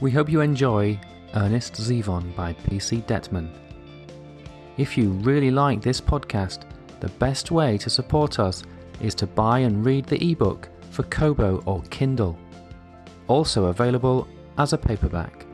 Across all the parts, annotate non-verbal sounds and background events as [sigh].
We hope you enjoy Ernest Zevon by PC Detman. If you really like this podcast, the best way to support us is to buy and read the ebook for Kobo or Kindle. Also available as a paperback.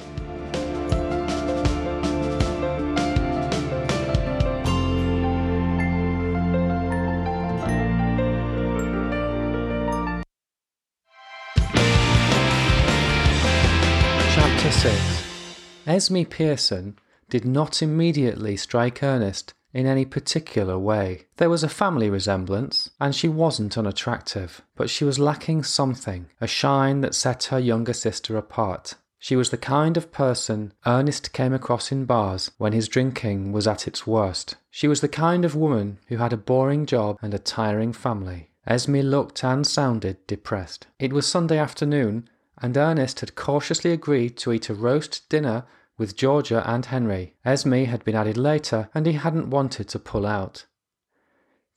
Chapter 6 Esme Pearson did not immediately strike Ernest in any particular way. There was a family resemblance, and she wasn't unattractive, but she was lacking something, a shine that set her younger sister apart. She was the kind of person Ernest came across in bars when his drinking was at its worst. She was the kind of woman who had a boring job and a tiring family. Esme looked and sounded depressed. It was Sunday afternoon, and Ernest had cautiously agreed to eat a roast dinner with Georgia and Henry. Esme had been added later, and he hadn't wanted to pull out.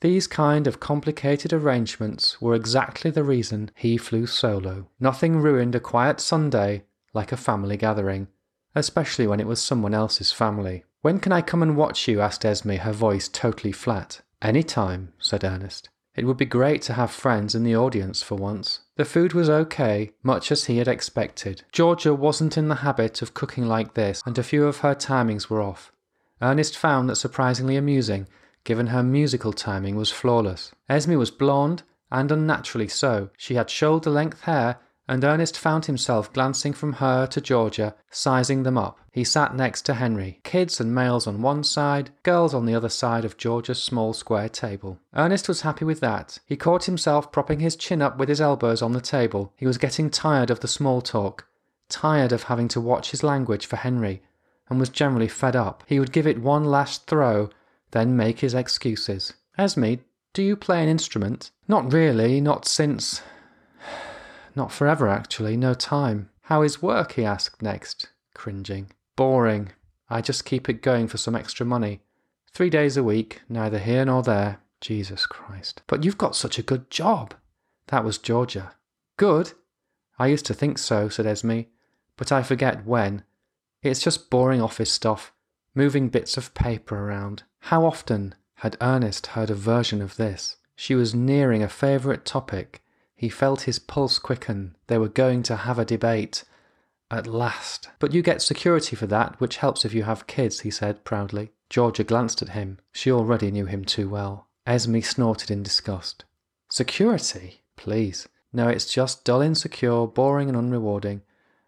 These kind of complicated arrangements were exactly the reason he flew solo. Nothing ruined a quiet Sunday like a family gathering, especially when it was someone else's family. When can I come and watch you? asked Esme, her voice totally flat. Any time, said Ernest. It would be great to have friends in the audience for once. The food was okay, much as he had expected. Georgia wasn't in the habit of cooking like this, and a few of her timings were off. Ernest found that surprisingly amusing, given her musical timing was flawless. Esme was blonde, and unnaturally so. She had shoulder length hair and Ernest found himself glancing from her to Georgia, sizing them up. He sat next to Henry, kids and males on one side, girls on the other side of Georgia's small square table. Ernest was happy with that. He caught himself propping his chin up with his elbows on the table. He was getting tired of the small talk, tired of having to watch his language for Henry, and was generally fed up. He would give it one last throw, then make his excuses. Esme, do you play an instrument? Not really, not since. Not forever, actually, no time. How is work? he asked next, cringing. Boring. I just keep it going for some extra money. Three days a week, neither here nor there. Jesus Christ. But you've got such a good job. That was Georgia. Good? I used to think so, said Esme, but I forget when. It's just boring office stuff, moving bits of paper around. How often had Ernest heard a version of this? She was nearing a favourite topic he felt his pulse quicken. They were going to have a debate. At last. But you get security for that, which helps if you have kids, he said proudly. Georgia glanced at him. She already knew him too well. Esme snorted in disgust. Security? Please. No, it's just dull, insecure, boring, and unrewarding.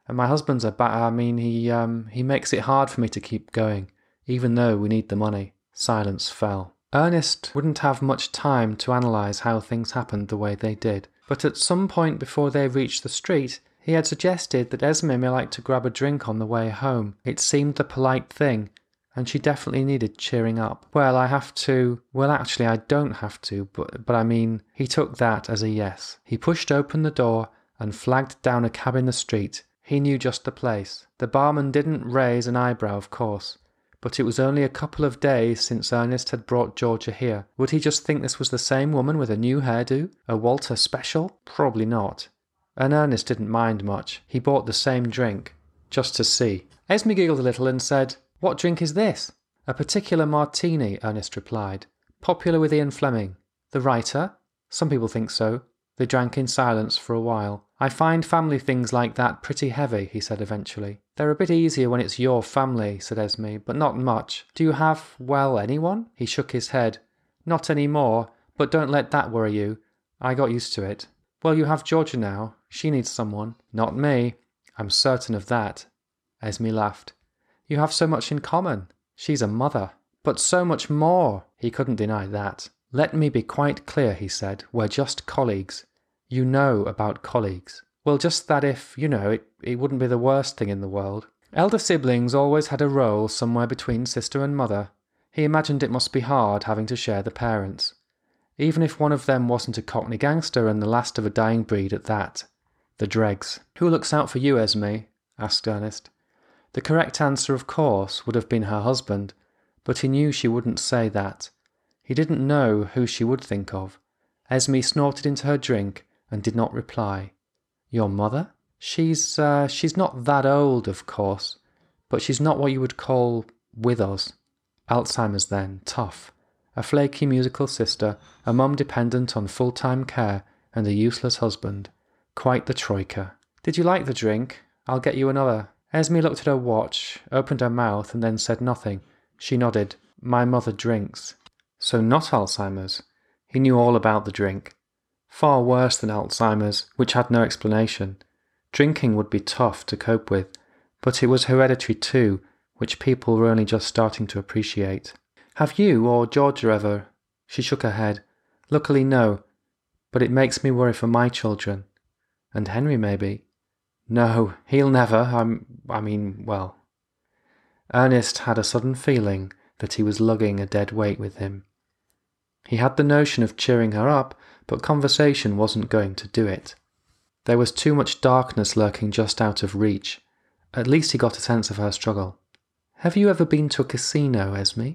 And my husband's a bat. I mean, he um he makes it hard for me to keep going, even though we need the money. Silence fell. Ernest wouldn't have much time to analyze how things happened the way they did. But at some point before they reached the street, he had suggested that Esme may like to grab a drink on the way home. It seemed the polite thing, and she definitely needed cheering up. Well, I have to. Well, actually, I don't have to, but, but I mean, he took that as a yes. He pushed open the door and flagged down a cab in the street. He knew just the place. The barman didn't raise an eyebrow, of course but it was only a couple of days since Ernest had brought Georgia here. Would he just think this was the same woman with a new hairdo? A Walter special? Probably not. And Ernest didn't mind much. He bought the same drink, just to see. Esme giggled a little and said, What drink is this? A particular martini, Ernest replied. Popular with Ian Fleming. The writer? Some people think so. They drank in silence for a while. I find family things like that pretty heavy, he said eventually. They're a bit easier when it's your family, said Esme, but not much. Do you have, well, anyone? He shook his head. Not any more, but don't let that worry you. I got used to it. Well, you have Georgia now. She needs someone. Not me. I'm certain of that. Esme laughed. You have so much in common. She's a mother. But so much more. He couldn't deny that. Let me be quite clear, he said. We're just colleagues you know about colleagues? Well, just that if, you know, it, it wouldn't be the worst thing in the world. Elder siblings always had a role somewhere between sister and mother. He imagined it must be hard having to share the parents. Even if one of them wasn't a cockney gangster and the last of a dying breed at that. The dregs. Who looks out for you, Esme? asked Ernest. The correct answer, of course, would have been her husband, but he knew she wouldn't say that. He didn't know who she would think of. Esme snorted into her drink and did not reply. Your mother? She's, uh, she's not that old, of course, but she's not what you would call with us. Alzheimer's then, tough. A flaky musical sister, a mum dependent on full time care, and a useless husband. Quite the troika. Did you like the drink? I'll get you another. Esme looked at her watch, opened her mouth, and then said nothing. She nodded. My mother drinks. So not Alzheimer's. He knew all about the drink. Far worse than Alzheimer's, which had no explanation. Drinking would be tough to cope with, but it was hereditary too, which people were only just starting to appreciate. Have you or Georgia ever? She shook her head. Luckily, no, but it makes me worry for my children. And Henry, maybe. No, he'll never. I'm, I mean, well. Ernest had a sudden feeling that he was lugging a dead weight with him. He had the notion of cheering her up, but conversation wasn't going to do it. There was too much darkness lurking just out of reach. At least he got a sense of her struggle. Have you ever been to a casino, Esme?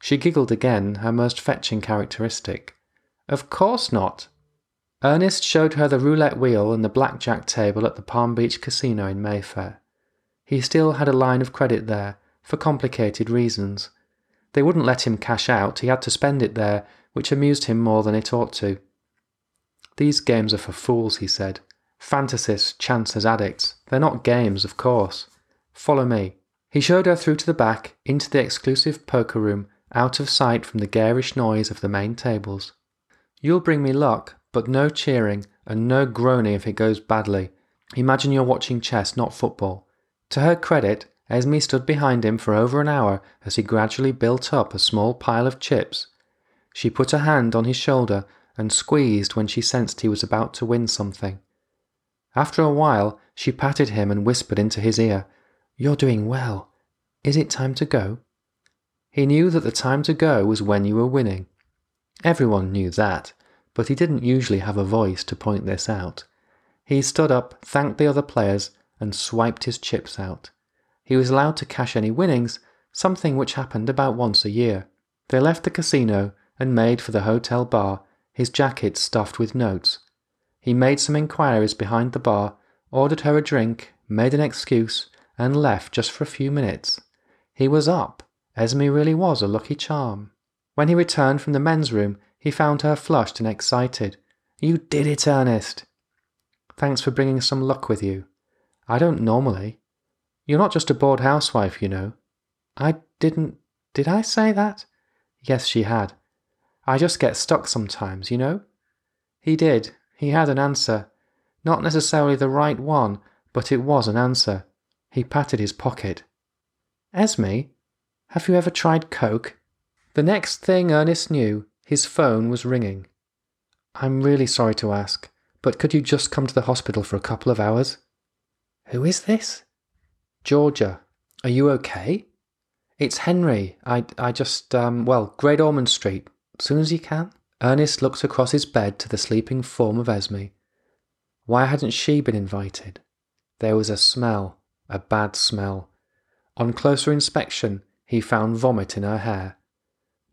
She giggled again, her most fetching characteristic. Of course not. Ernest showed her the roulette wheel and the blackjack table at the Palm Beach Casino in Mayfair. He still had a line of credit there, for complicated reasons. They wouldn't let him cash out, he had to spend it there, which amused him more than it ought to. These games are for fools, he said. Fantasists chance as addicts. They're not games, of course. Follow me. He showed her through to the back, into the exclusive poker room, out of sight from the garish noise of the main tables. You'll bring me luck, but no cheering and no groaning if it goes badly. Imagine you're watching chess, not football. To her credit, Esme stood behind him for over an hour as he gradually built up a small pile of chips. She put a hand on his shoulder and squeezed when she sensed he was about to win something. After a while, she patted him and whispered into his ear, You're doing well. Is it time to go? He knew that the time to go was when you were winning. Everyone knew that, but he didn't usually have a voice to point this out. He stood up, thanked the other players, and swiped his chips out. He was allowed to cash any winnings, something which happened about once a year. They left the casino and made for the hotel bar, his jacket stuffed with notes. He made some inquiries behind the bar, ordered her a drink, made an excuse, and left just for a few minutes. He was up. Esme really was a lucky charm. When he returned from the men's room, he found her flushed and excited. You did it, Ernest. Thanks for bringing some luck with you. I don't normally. You're not just a bored housewife, you know. I didn't. Did I say that? Yes, she had. I just get stuck sometimes, you know. He did. He had an answer. Not necessarily the right one, but it was an answer. He patted his pocket. Esme, have you ever tried Coke? The next thing Ernest knew, his phone was ringing. I'm really sorry to ask, but could you just come to the hospital for a couple of hours? Who is this? Georgia. Are you okay? It's Henry. I, I just, um, well, Great Ormond Street. Soon as you can. Ernest looked across his bed to the sleeping form of Esme. Why hadn't she been invited? There was a smell, a bad smell. On closer inspection, he found vomit in her hair.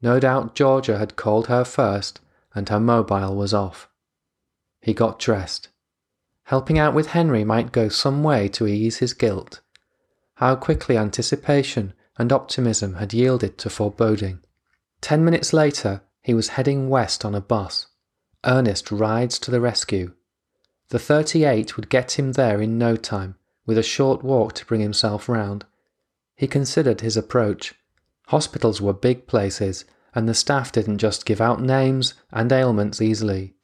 No doubt Georgia had called her first and her mobile was off. He got dressed. Helping out with Henry might go some way to ease his guilt. How quickly anticipation and optimism had yielded to foreboding. Ten minutes later, he was heading west on a bus. Ernest rides to the rescue. The 38 would get him there in no time, with a short walk to bring himself round. He considered his approach. Hospitals were big places, and the staff didn't just give out names and ailments easily.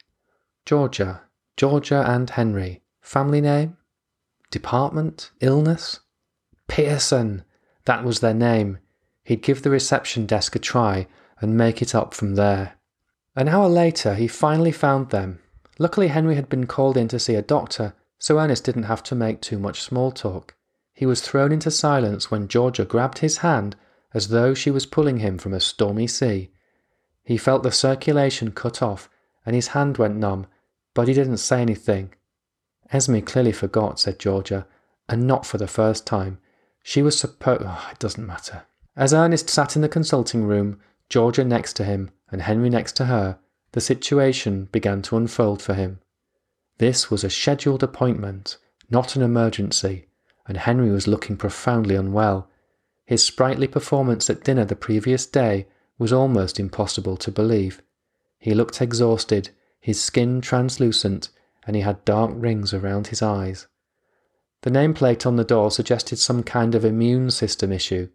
Georgia, Georgia and Henry. Family name? Department? Illness? Pearson! That was their name. He'd give the reception desk a try and make it up from there. An hour later, he finally found them. Luckily, Henry had been called in to see a doctor, so Ernest didn't have to make too much small talk. He was thrown into silence when Georgia grabbed his hand as though she was pulling him from a stormy sea. He felt the circulation cut off, and his hand went numb, but he didn't say anything. Esme clearly forgot, said Georgia, and not for the first time. She was supposed. Oh, it doesn't matter. As Ernest sat in the consulting room, Georgia next to him and Henry next to her, the situation began to unfold for him. This was a scheduled appointment, not an emergency, and Henry was looking profoundly unwell. His sprightly performance at dinner the previous day was almost impossible to believe. He looked exhausted, his skin translucent, and he had dark rings around his eyes. The nameplate on the door suggested some kind of immune system issue.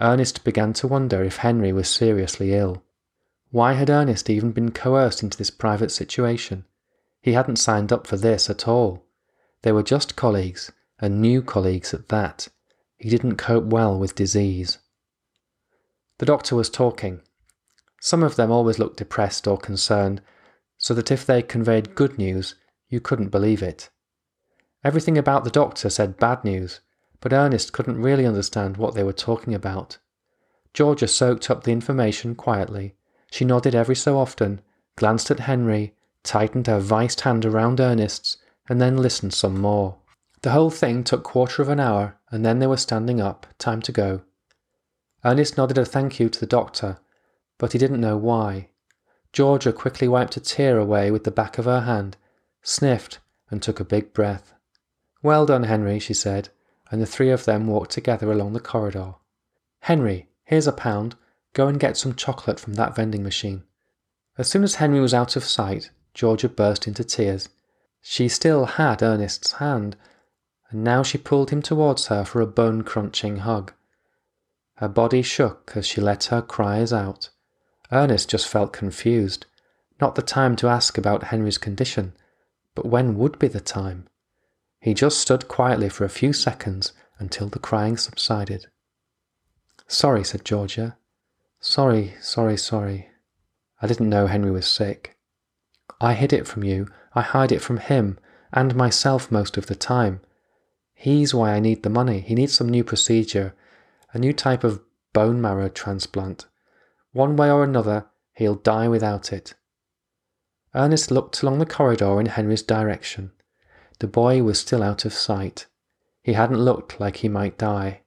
Ernest began to wonder if Henry was seriously ill. Why had Ernest even been coerced into this private situation? He hadn't signed up for this at all. They were just colleagues, and new colleagues at that. He didn't cope well with disease. The doctor was talking. Some of them always looked depressed or concerned, so that if they conveyed good news, you couldn't believe it. Everything about the doctor said bad news, but Ernest couldn't really understand what they were talking about. Georgia soaked up the information quietly. She nodded every so often, glanced at Henry, tightened her viced hand around Ernest's, and then listened some more. The whole thing took quarter of an hour, and then they were standing up, time to go. Ernest nodded a thank you to the doctor, but he didn't know why. Georgia quickly wiped a tear away with the back of her hand, sniffed, and took a big breath. Well done, Henry, she said, and the three of them walked together along the corridor. Henry, here's a pound. Go and get some chocolate from that vending machine. As soon as Henry was out of sight, Georgia burst into tears. She still had Ernest's hand, and now she pulled him towards her for a bone crunching hug. Her body shook as she let her cries out. Ernest just felt confused. Not the time to ask about Henry's condition, but when would be the time? He just stood quietly for a few seconds until the crying subsided. Sorry, said Georgia. Sorry, sorry, sorry. I didn't know Henry was sick. I hid it from you, I hide it from him, and myself most of the time. He's why I need the money. He needs some new procedure, a new type of bone marrow transplant. One way or another, he'll die without it. Ernest looked along the corridor in Henry's direction. The boy was still out of sight. He hadn't looked like he might die.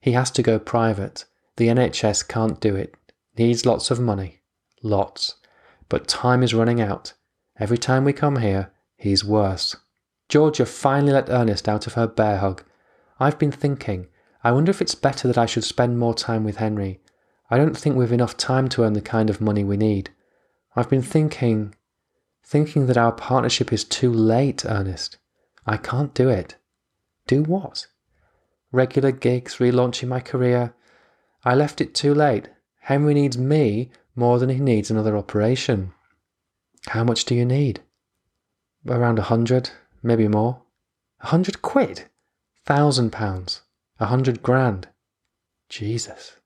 He has to go private. The NHS can't do it. Needs lots of money. Lots. But time is running out. Every time we come here, he's worse. Georgia finally let Ernest out of her bear hug. I've been thinking. I wonder if it's better that I should spend more time with Henry. I don't think we've enough time to earn the kind of money we need. I've been thinking, thinking that our partnership is too late, Ernest. I can't do it. Do what? Regular gigs, relaunching my career. I left it too late. Henry needs me more than he needs another operation. How much do you need? Around a hundred, maybe more. A hundred quid? Thousand pounds? A hundred grand? Jesus.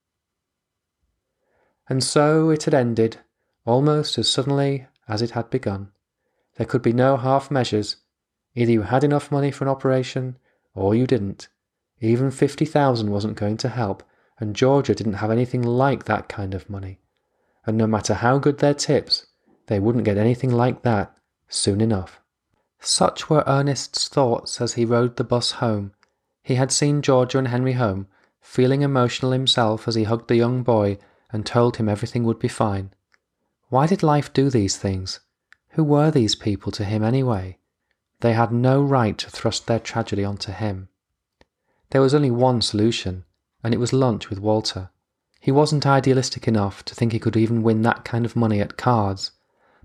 And so it had ended, almost as suddenly as it had begun. There could be no half measures. Either you had enough money for an operation, or you didn't. Even fifty thousand wasn't going to help, and Georgia didn't have anything like that kind of money. And no matter how good their tips, they wouldn't get anything like that soon enough. Such were Ernest's thoughts as he rode the bus home. He had seen Georgia and Henry home, feeling emotional himself as he hugged the young boy and told him everything would be fine. Why did life do these things? Who were these people to him anyway? They had no right to thrust their tragedy onto him. There was only one solution, and it was lunch with Walter. He wasn't idealistic enough to think he could even win that kind of money at cards,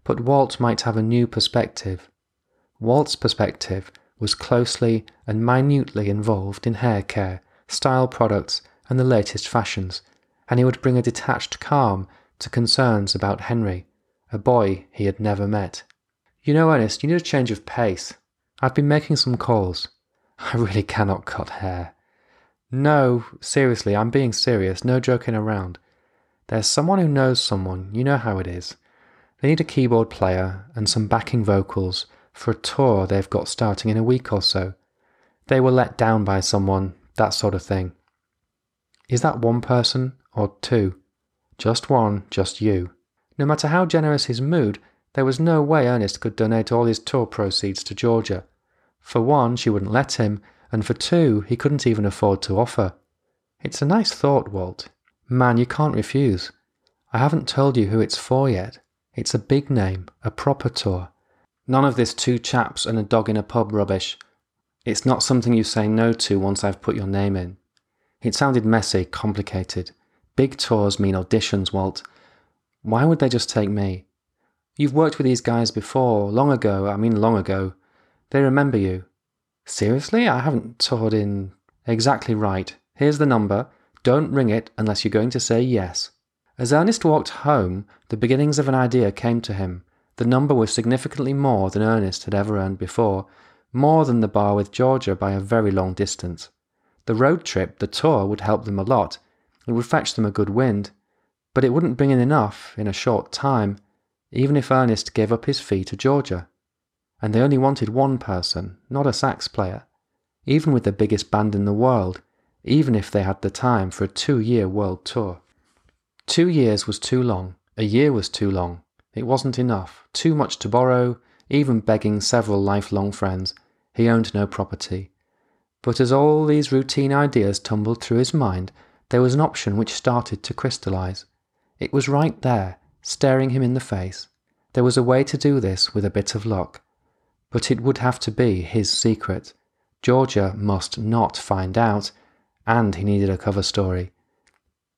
but Walt might have a new perspective. Walt's perspective was closely and minutely involved in hair care, style products, and the latest fashions, and he would bring a detached calm to concerns about Henry, a boy he had never met. You know, Ernest, you need a change of pace. I've been making some calls. [laughs] I really cannot cut hair. No, seriously, I'm being serious, no joking around. There's someone who knows someone, you know how it is. They need a keyboard player and some backing vocals for a tour they've got starting in a week or so. They were let down by someone, that sort of thing. Is that one person or two? Just one, just you. No matter how generous his mood, there was no way Ernest could donate all his tour proceeds to Georgia. For one, she wouldn't let him, and for two, he couldn't even afford to offer. It's a nice thought, Walt. Man, you can't refuse. I haven't told you who it's for yet. It's a big name, a proper tour. None of this two chaps and a dog in a pub rubbish. It's not something you say no to once I've put your name in. It sounded messy, complicated. Big tours mean auditions, Walt. Why would they just take me? You've worked with these guys before, long ago, I mean long ago. They remember you. Seriously? I haven't toured in. Exactly right. Here's the number. Don't ring it unless you're going to say yes. As Ernest walked home, the beginnings of an idea came to him. The number was significantly more than Ernest had ever earned before, more than the bar with Georgia by a very long distance. The road trip, the tour, would help them a lot. It would fetch them a good wind. But it wouldn't bring in enough in a short time, even if Ernest gave up his fee to Georgia. And they only wanted one person, not a sax player. Even with the biggest band in the world, even if they had the time for a two year world tour. Two years was too long, a year was too long. It wasn't enough, too much to borrow, even begging several lifelong friends. He owned no property. But as all these routine ideas tumbled through his mind, there was an option which started to crystallize. It was right there, staring him in the face. There was a way to do this with a bit of luck. But it would have to be his secret. Georgia must not find out, and he needed a cover story.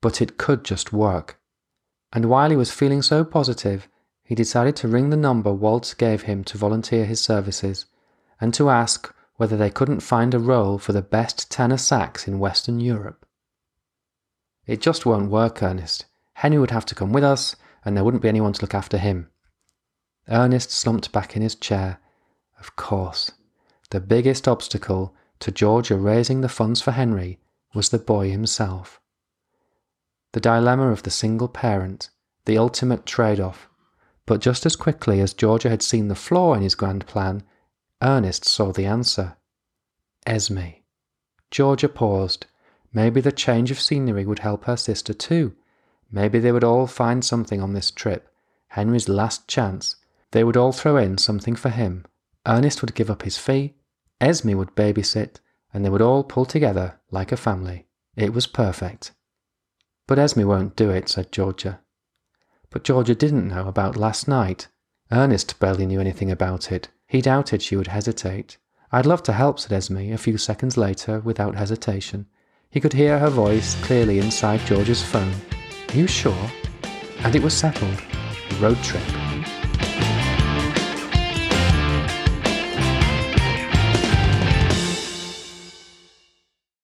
But it could just work. And while he was feeling so positive, he decided to ring the number Walt gave him to volunteer his services, and to ask whether they couldn't find a role for the best tenor sax in Western Europe. It just won't work, Ernest. Henry would have to come with us, and there wouldn't be anyone to look after him. Ernest slumped back in his chair. Of course, the biggest obstacle to Georgia raising the funds for Henry was the boy himself. The dilemma of the single parent, the ultimate trade off. But just as quickly as Georgia had seen the flaw in his grand plan, Ernest saw the answer. Esme. Georgia paused. Maybe the change of scenery would help her sister too. Maybe they would all find something on this trip. Henry's last chance. They would all throw in something for him. Ernest would give up his fee. Esme would babysit and they would all pull together like a family. It was perfect. But Esme won't do it, said Georgia. But Georgia didn't know about last night. Ernest barely knew anything about it. He doubted she would hesitate. I'd love to help, said Esme a few seconds later without hesitation. He could hear her voice clearly inside George's phone. Are you sure? And it was settled. Road trip.